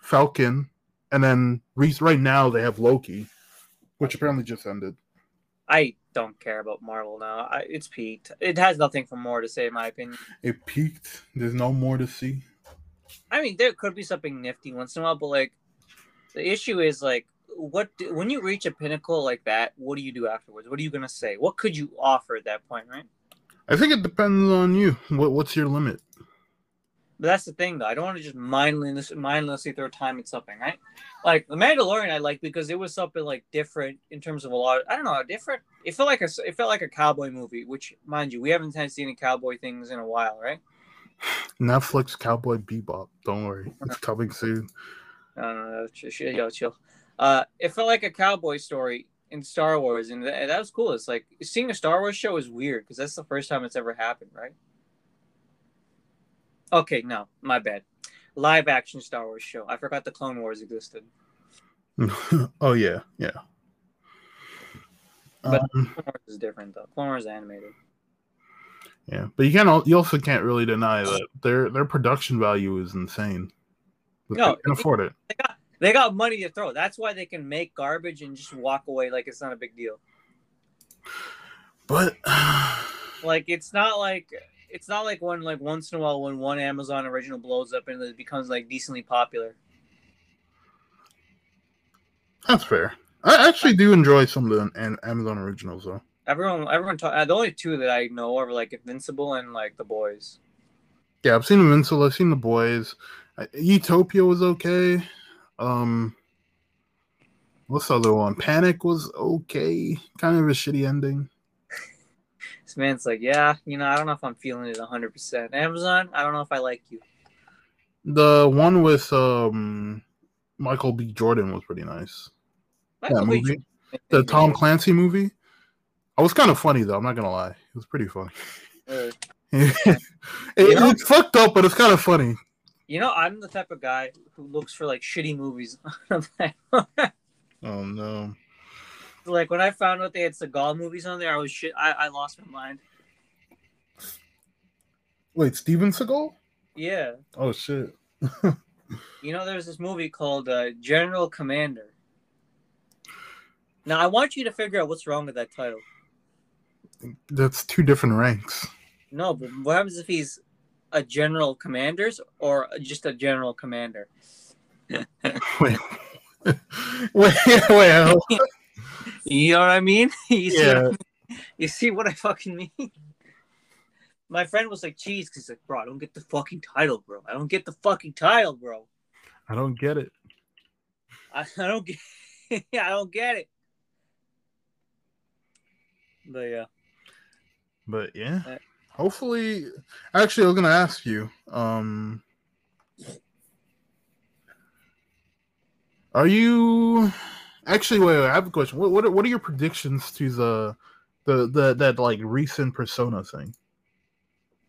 Falcon, and then right now they have Loki, which apparently just ended. I don't care about Marvel now. I, it's peaked. It has nothing for more to say, in my opinion. It peaked. There's no more to see. I mean, there could be something nifty once in a while, but like, the issue is like, what when you reach a pinnacle like that, what do you do afterwards? What are you gonna say? What could you offer at that point, right? I think it depends on you. What what's your limit? But that's the thing, though. I don't want to just mindless, mindlessly throw time at something, right? Like the Mandalorian, I like because it was something like different in terms of a lot. Of, I don't know, different. It felt like a, it felt like a cowboy movie, which, mind you, we haven't had seen any cowboy things in a while, right? Netflix Cowboy Bebop. Don't worry, it's coming soon. I don't chill, chill, yo, chill. Uh, it felt like a cowboy story in Star Wars, and that, that was cool. It's like seeing a Star Wars show is weird because that's the first time it's ever happened, right? Okay, no, my bad. Live action Star Wars show. I forgot the Clone Wars existed. oh yeah, yeah. But- Um, Clone Wars is different though. Clone Wars is animated. yeah, but you can't. You also can't really deny that their their production value is insane. But No, they can afford it. They got they got money to throw. That's why they can make garbage and just walk away like it's not a big deal. But Like it's not like it's not like when like once in a while when one Amazon original blows up and it becomes like decently popular. that's fair. I actually do enjoy some of the Amazon originals though. Everyone, everyone. Talk, uh, the only two that I know are like Invincible and like The Boys. Yeah, I've seen Invincible. I've seen The Boys. Utopia was okay. Um, What's the other one? Panic was okay, kind of a shitty ending. This man's like, yeah, you know, I don't know if I'm feeling it 100%. Amazon, I don't know if I like you. The one with um Michael B. Jordan was pretty nice. Michael that movie, the Tom Clancy movie. I was kind of funny though. I'm not gonna lie, it was pretty funny. Uh, it, You know? It's fucked up, but it's kind of funny. You know, I'm the type of guy who looks for like shitty movies. Oh no. like when I found out they had Seagal movies on there, I was shit. I, I lost my mind. Wait, Steven Seagal? Yeah, Oh shit. you know, there's this movie called uh, General Commander. Now I want you to figure out what's wrong with that title. That's two different ranks. No, but what happens if he's a general commanders or just a general commander? Wait. wait, wait, wait. You know what I mean? you, see what I Yeah. mean? you see what I fucking mean? My friend was like, "Cheese," because he's like, "Bro, I don't get the fucking title, bro. I don't get the fucking title, bro. I don't get it. I, I don't get, I don't get it." But yeah, But yeah. Uh, Hopefully actually I was gonna ask you, um Are you actually wait, wait I have a question. What what are, what are your predictions to the the the that like recent persona thing?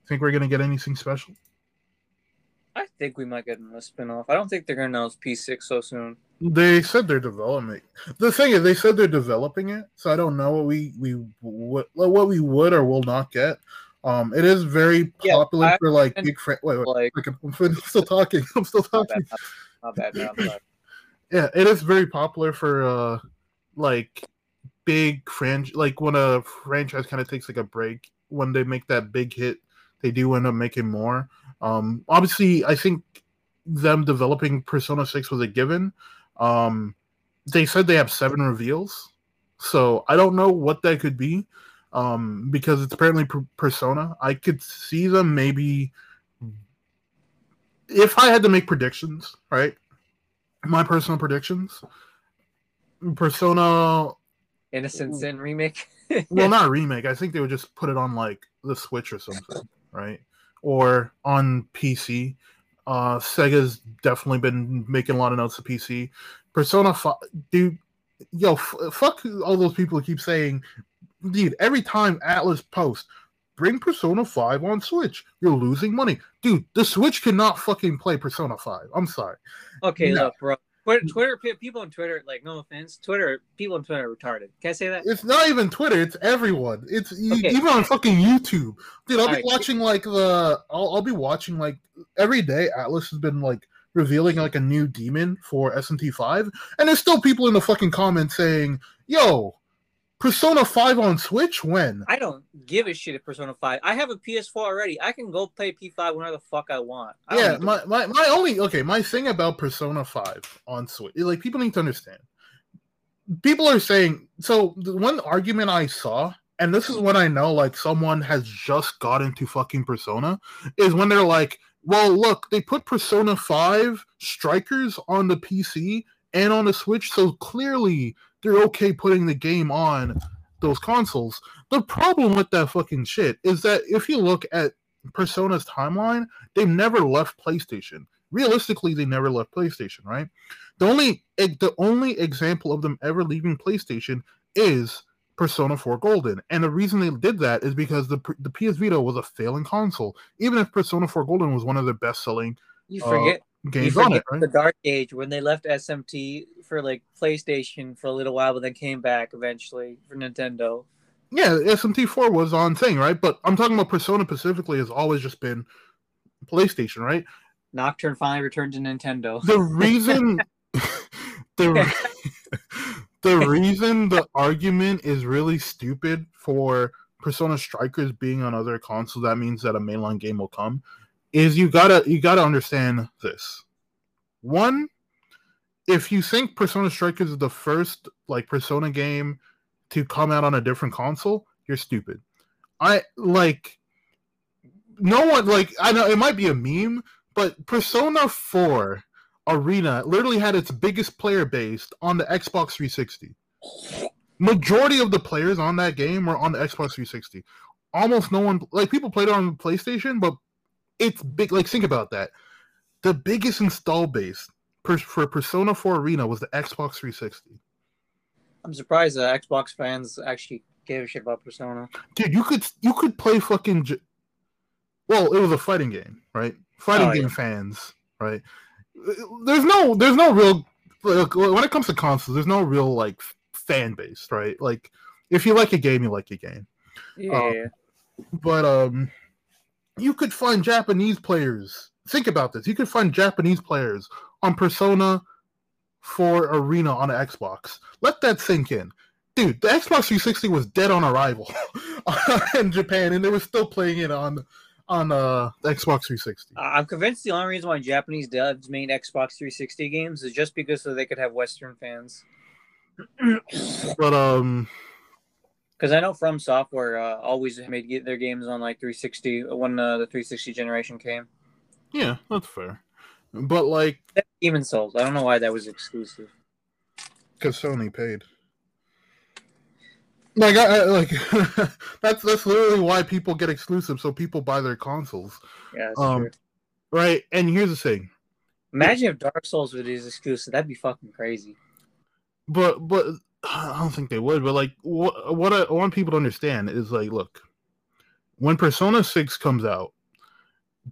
Think we're gonna get anything special? I think we might get a spin-off. I don't think they're gonna announce P6 so soon. They said they're developing. The thing is, they said they're developing it, so I don't know what we we what what we would or will not get. Um, it is very popular I- for like big. Fran- wait, wait, Like, wait, I'm still talking. I'm still talking. not bad, not bad. Yeah, it is very popular for uh like big franchise. Like when a franchise kind of takes like a break, when they make that big hit, they do end up making more. Um, obviously, I think them developing Persona Six was a given. Um, they said they have seven reveals, so I don't know what that could be. Um, because it's apparently per- Persona. I could see them maybe. If I had to make predictions, right? My personal predictions. Persona Innocent Sin remake. well not remake i think they would just put it on like the switch or something right or on pc uh sega's definitely been making a lot of notes to pc persona 5 dude yo f- fuck all those people who keep saying dude every time Atlus posts bring persona 5 on switch you're losing money dude the switch cannot fucking play persona 5 i'm sorry Okay, No. look, bro. Twitter, Twitter, people on Twitter, like, no offense, Twitter, people on Twitter are retarded. Can I say that? It's not even Twitter. It's everyone. It's Okay. even on fucking YouTube, dude. I'll be Alright. watching like the. I'll, I'll be watching like every day. Atlus has been like revealing like a new demon for SMT five, and there's still people in the fucking comments saying, "Yo, Persona five on Switch when?" I don't give a shit if Persona 5. I have a PS4 already. I can go play P5 whenever the fuck I want. I Yeah, my, my my only okay. My thing about Persona five on Switch, like people need to understand. People are saying so. The one argument I saw, and this is when I know like someone has just got into fucking Persona, is when they're like, "Well, look, they put Persona five Strikers on the PC and on the Switch, so clearly they're okay putting the game on those consoles." The problem with that fucking shit is that if you look at Persona's timeline, they've never left PlayStation. Realistically, they never left PlayStation, right? The only the only example of them ever leaving PlayStation is Persona 4 Golden, and the reason they did that is because the the PS Vita was a failing console. Even if Persona 4 Golden was one of the best selling you uh, forget, you games on it, right? the dark age when they left SMT for like PlayStation for a little while, but then came back eventually for Nintendo. Yeah, SMT4 was on thing, right? But I'm talking about Persona specifically has always just been PlayStation, right? Nocturne finally returned to Nintendo. the reason the the reason the argument is really stupid for Persona Strikers being on other consoles that means that a mainline game will come is you gotta you gotta understand this. One, if you think Persona Strikers is the first like Persona game to come out on a different console, you're stupid. I like no one like I know it might be a meme, but Persona 4 Arena literally had its biggest player base on the Xbox 360. Majority of the players on that game were on the Xbox 360. Almost no one like people played it on PlayStation, but it's big. Like think about that. The biggest install base per, for Persona 4 Arena was the Xbox 360. I'm surprised that Xbox fans actually gave a shit about Persona. Dude, you could you could play fucking. J- well, it was a fighting game, right? Fighting Oh, game yeah. fans, right? There's no there's no real like, when it comes to consoles. There's no real like fan base, right? Like if you like a game, you like a game. Yeah. But um, you could find Japanese players. Think about this. You could find Japanese players on Persona 4 Arena on the Xbox. Let that sink in. Dude, the Xbox 360 was dead on arrival in Japan, and they were still playing it on on uh, the Xbox 360. I- I'm convinced the only reason why Japanese devs made Xbox 360 games is just because so they could have Western fans. But um, Because I know From Software uh, always made get their games on like 360 when uh, the 360 generation came. yeah, that's fair. But like, Demon's Souls. I don't know why that was exclusive. because Sony paid. Like, I, I like that's that's literally why people get exclusive, so people buy their consoles. Yeah, that's Um, true. Right, and here's the thing, Imagine if Dark Souls was exclusive. That'd be fucking crazy. but but I don't think they would. But like, what what I want people to understand is like, look, when Persona Six comes out,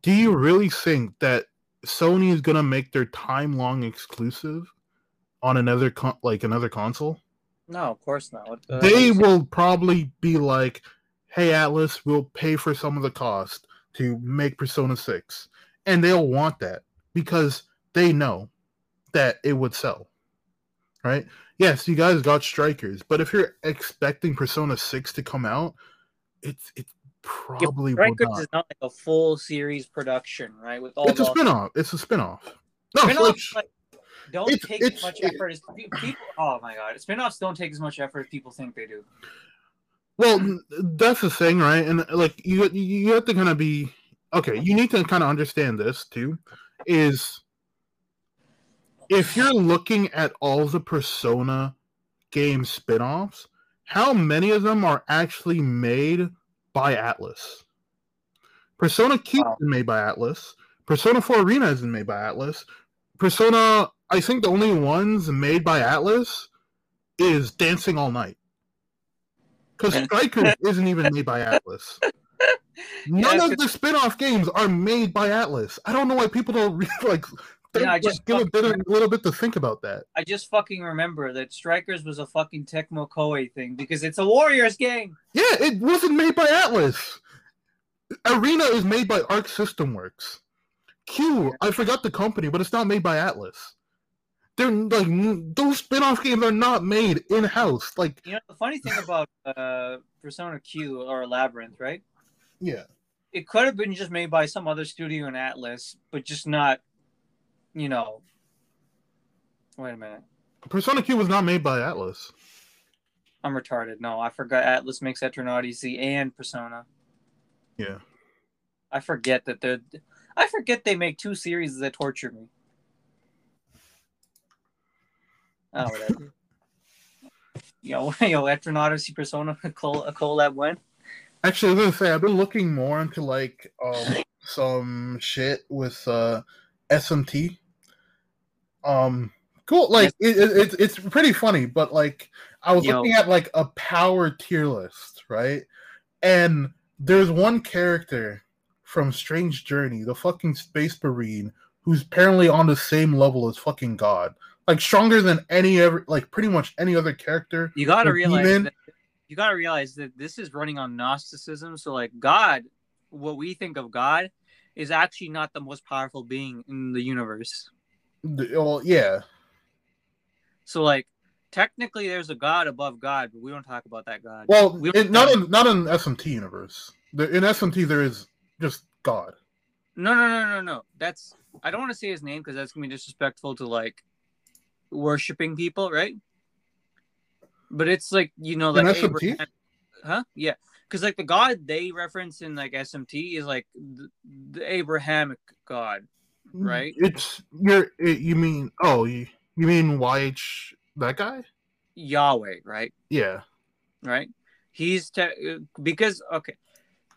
do you really think that Sony is gonna make their time long exclusive on another con- like another console? No, of course not. The- they will probably be like, "Hey, Atlus, we'll pay for some of the cost to make Persona Six, and they'll want that because they know that it would sell, right? Yes, you guys got strikers, but if you're expecting Persona Six to come out, it's it's Yeah, probably will Strikers not. is not like a full series production, right? With all It's a spinoff. It's a spinoff. No, like, don't it's- take it's- as much effort as people. Oh my god, spin-offs don't take as much effort as people think they do. Well, that's the thing, right? And like you, you have to kind of be okay. You need to kind of understand this too. Is if you're looking at all the Persona game spin-offs, how many of them are actually made by Atlus? Persona Q Wow. is made by Atlus. Persona 4 Arena isn't made by Atlus. Persona, I think the only ones made by Atlus is Dancing All Night. Because Yeah. Strikers isn't even made by Atlus. None Yeah, of the spin-off games are made by Atlus. I don't know why people don't re- think, I just give a bit, fucking- a little bit to think about that. I just fucking remember that Strikers was a fucking Tecmo Koei thing because it's a Warriors game. Yeah, it wasn't made by Atlus. Arena is made by Arc System Works. Q, I forgot the company, but it's not made by Atlus. They're like those spin-off games are not made in-house. Like, You know the funny thing about uh, Persona Q or Labyrinth, right? yeah, It could have been just made by some other studio in Atlus, but just not, you know. Wait a minute. Persona Q was not made by Atlus. I'm retarded. No, I forgot Atlus makes Etrian Odyssey and Persona. Yeah. I forget that they're. I forget they make two series that torture me. Oh, whatever. yo, yo, Odyssey Persona a collab when? Actually, I was gonna say I've been looking more into like um some shit with uh SMT. Um, cool. Like it, it, it's it's pretty funny, but like I was Yo. looking at like a power tier list, right? And there's one character from Strange Journey, the fucking space marine, who's apparently on the same level as fucking God, like stronger than any ever, like pretty much any other character. You gotta realize that, you gotta realize that this is running on Gnosticism. So like God, what we think of God, is actually not the most powerful being in the universe. Well, yeah, So like technically there's a God above God, but we don't talk about that God. Well, We- it, not in not in SMT universe. In SMT, there is just God. No, no, no, no, no. That's I don't want to say his name because that's gonna be disrespectful to like worshiping people, right? But it's like you know, like SMT? Abraham- huh? Yeah, because like the God they reference in like SMT is like the, the Abrahamic God, right? It's you're it, you mean oh you, you mean YH that guy? Yahweh, right? Yeah. Right. He's te- uh, because okay.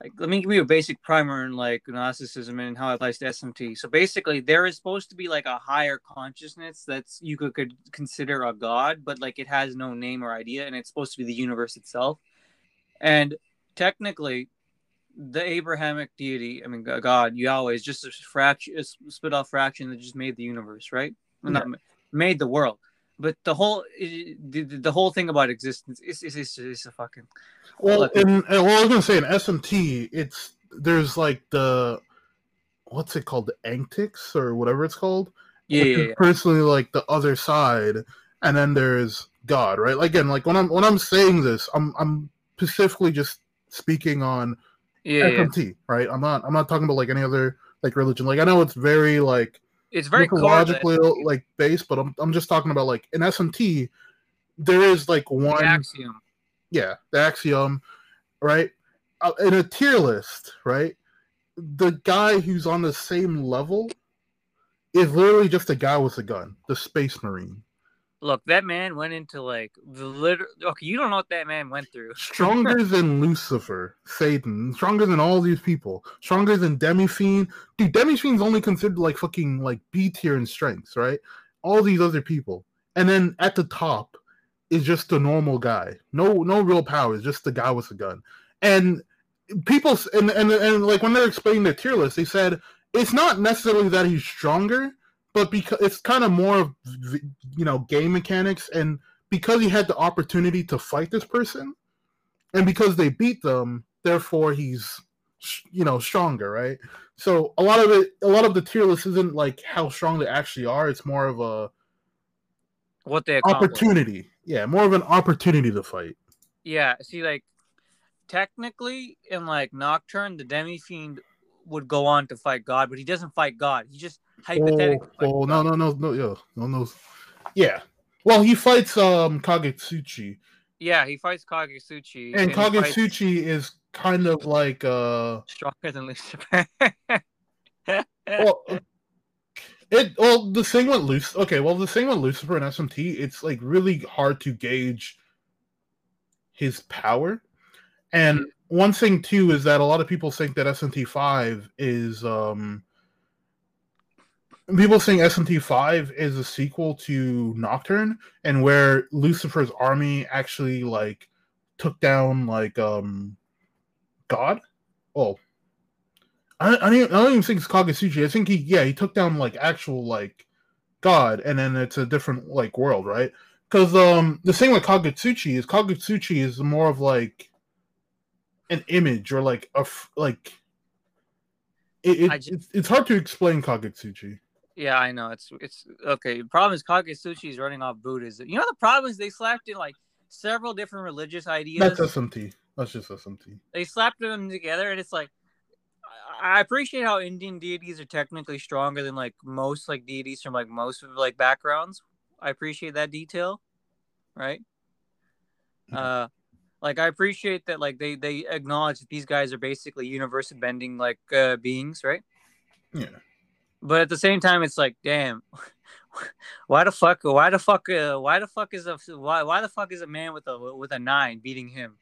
Like, let me give you a basic primer in like Gnosticism and how it applies to SMT. So basically, there is supposed to be like a higher consciousness that's you could, could consider a god, but like it has no name or idea, and it's supposed to be the universe itself. And technically, the Abrahamic deity, I mean God, Yahweh, is just a fraction, a split off fraction that just made the universe, right? Well, Not made the world, but the whole the, the whole thing about existence is is, is, is a fucking. Well, in, and well, I was gonna say in SMT, it's there's like the what's it called, the Antics or whatever it's called. Yeah, yeah, yeah. personally like the other side, and then there's God, right? Like again, like when I'm when I'm saying this, I'm I'm specifically just speaking on yeah, yeah. SMT, right? I'm not I'm not talking about like any other like religion. Like I know it's very like It's very the mythologically like based, but I'm I'm just talking about like in SMT, there is like one axiom. yeah, the axiom, right? Uh, in a tier list, right? The guy who's on the same level is literally just a guy with a gun, the space marine. Look, that man went into like the literal. Okay, you don't know what that man went through. Stronger than Lucifer, Satan, stronger than all these people, stronger than Demi-Fiend. Dude, Demi-Fiend's only considered like fucking like B tier in strengths, right? All these other people. And then at the top is just a normal guy. No no real powers, just the guy with a gun. And people and, and and like when they're explaining their tier list, they said it's not necessarily that he's stronger, but because it's kind of more of you know game mechanics and because he had the opportunity to fight this person and because they beat them therefore he's you know stronger right? So a lot of it a lot of the tier list isn't like how strong they actually are it's more of a What they opportunity. Yeah more of an opportunity to fight. Yeah, see, like technically in like Nocturne, the Demi Fiend would go on to fight God, but he doesn't fight God. He just hypothetically. oh, oh no no no no yeah no no yeah well he fights um Kagutsuchi Yeah, he fights Kagutsuchi. and fights Kagutsuchi is kind of like uh stronger than Lucifer. well, it well the thing with Lucifer. Okay, well the thing with Lucifer and SMT, it's like really hard to gauge his power. And one thing too is that a lot of people think that SMT five is um people think SMT five is a sequel to Nocturne, and where Lucifer's army actually like took down like um God. Oh, I, I, don't, even- I don't even think it's Kagutsuchi. I think he, yeah, he took down like actual like God, and then it's a different like world, right? Because um, the thing with Kagutsuchi is Kagutsuchi is more of like an image or like a f- like it, it, I ju- it's, it's hard to explain Kagutsuchi. Yeah, I know. It's it's okay. The problem is Kagutsuchi is running off Buddhism. You know the problem is they slapped in like several different religious ideas. That's SMT. That's just SMT. they slapped them together and it's like I appreciate how Indian deities are technically stronger than like most like deities from like most of like backgrounds. I appreciate that detail, right? Mhm. Uh like I appreciate that like they they acknowledge that these guys are basically universe bending like uh beings, right? Yeah. But at the same time it's like damn why the fuck why the fuck uh, why the fuck is a why why the fuck is a man with a with a 9 beating him?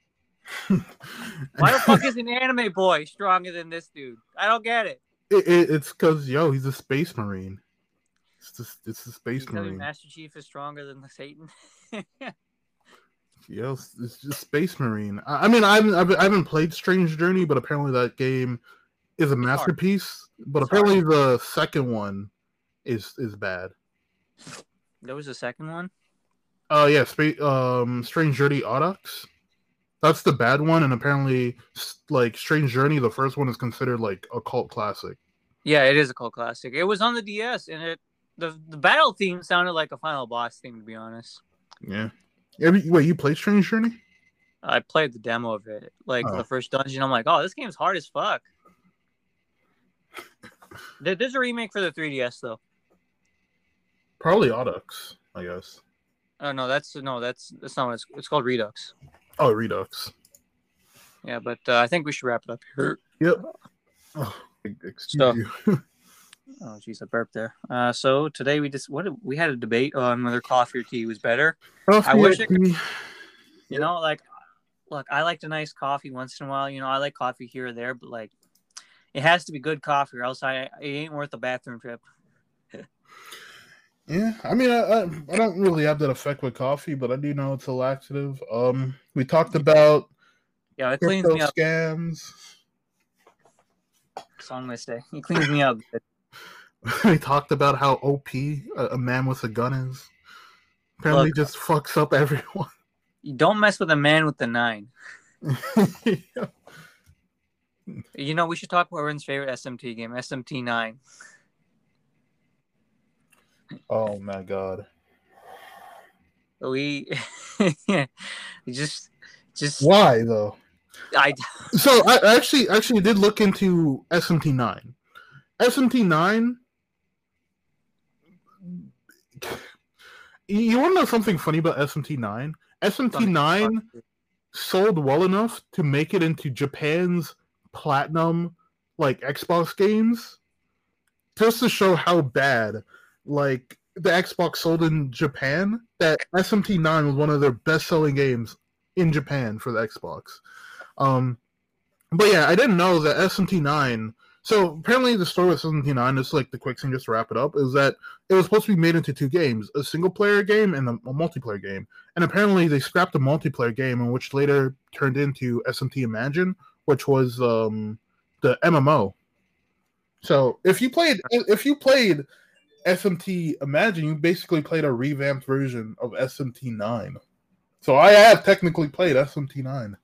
Why the fuck is an anime boy stronger than this dude? I don't get it. It, it, it's because yo, he's a space marine. It's just it's the space You marine. Master Chief is stronger than the Satan? Yo, it's, just space marine. I, I mean, I haven't, I've- I haven't played Strange Journey, but apparently that game is a masterpiece. But It's apparently the second one is is bad. there was a second one. Oh yeah, spa- um, Strange Journey Audax. That's the bad one, and apparently, like Strange Journey, the first one is considered like a cult classic. Yeah, it is a cult classic. It was on the DS, and it the the battle theme sounded like a final boss theme. To be honest, Yeah. Have you- wait, you played Strange Journey? I played the demo of it, like Oh. the first dungeon. I'm like, oh, this game's hard as fuck. There- There's a remake for the 3DS though. Probably Audax, I guess. Oh no, that's no, that's that's not what it's, it's called Redux. Oh, Redux. Yeah, but uh, I think we should wrap it up here. Yep. Oh, excuse So- you. Oh, geez, I burped there. Uh, so today we just what we had a debate on whether coffee or tea was better. Coffee I wish it could-? You know, like, look, I liked a nice coffee once in a while. You know, I like coffee here or there, but like, it has to be good coffee, or else I it ain't worth the bathroom trip. Yeah, I mean, I, I I don't really have that effect with coffee, but I do know it's a laxative. Um, we talked about Yeah, it cleans me up. scams. So I'm. It cleans me up. we talked about how OP a, a man with a gun is. Apparently, Look. just fucks up everyone. You don't mess with a man with the nine. You know, we should talk about everyone's favorite SMT game, SMT nine. oh my god! We just just Why though? I So I I actually actually did look into SMT nine. SMT nine. You want to know something funny about SMT nine? SMT nine sold well enough to make it into Japan's platinum like Xbox games. Just to show how bad like the Xbox sold in Japan, that SMT nine was one of their best selling games in Japan for the Xbox. Um but yeah, I didn't know that SMT nine so apparently the story with SMT nine, just like the quick thing just to wrap it up, is that it was supposed to be made into two games, a single player game and a, a multiplayer game. And apparently they scrapped the multiplayer game, and which later turned into SMT Imagine, which was um, the MMO. So if you played if you played SMT Imagine, you basically played a revamped version of SMT nine. So I have technically played SMT nine.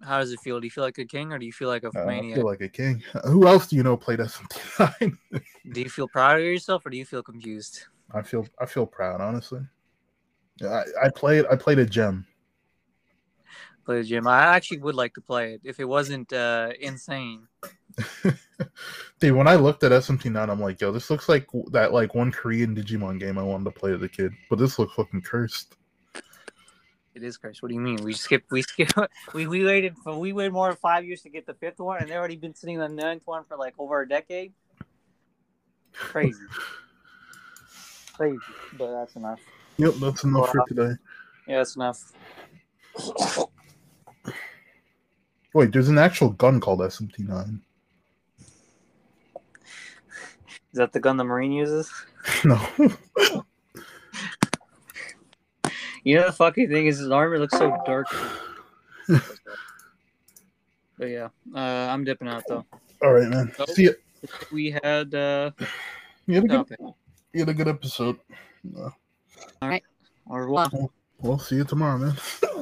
How does it feel? Do you feel like a king or do you feel like a Uh, I feel like a king. Who else do you know played SMT nine? Do you feel proud of yourself or do you feel confused? I feel I feel proud, honestly. I, I played I played a gem. Play the gym. I actually would like to play it if it wasn't uh, insane. Dude, when I looked at SMT9, I'm like, yo, this looks like that like one Korean Digimon game I wanted to play as a kid, but this looks fucking cursed. It is cursed. What do you mean? We skipped. We skipped. We we waited for we waited more than five years to get the fifth one, and they've already been sitting on the ninth one for like over a decade. Crazy. Crazy. But that's enough. Yep, that's enough for today. Yeah, that's enough. Wait, there's an actual gun called SMT9. Is that the gun the Marine uses? no. You know the fucking thing is his armor looks so dark. but yeah, uh, I'm dipping out though. All right, man. Nope. See ya. We had uh, You had a good, you had a good episode. Uh, All right. Au revoir. we'll see you tomorrow, man.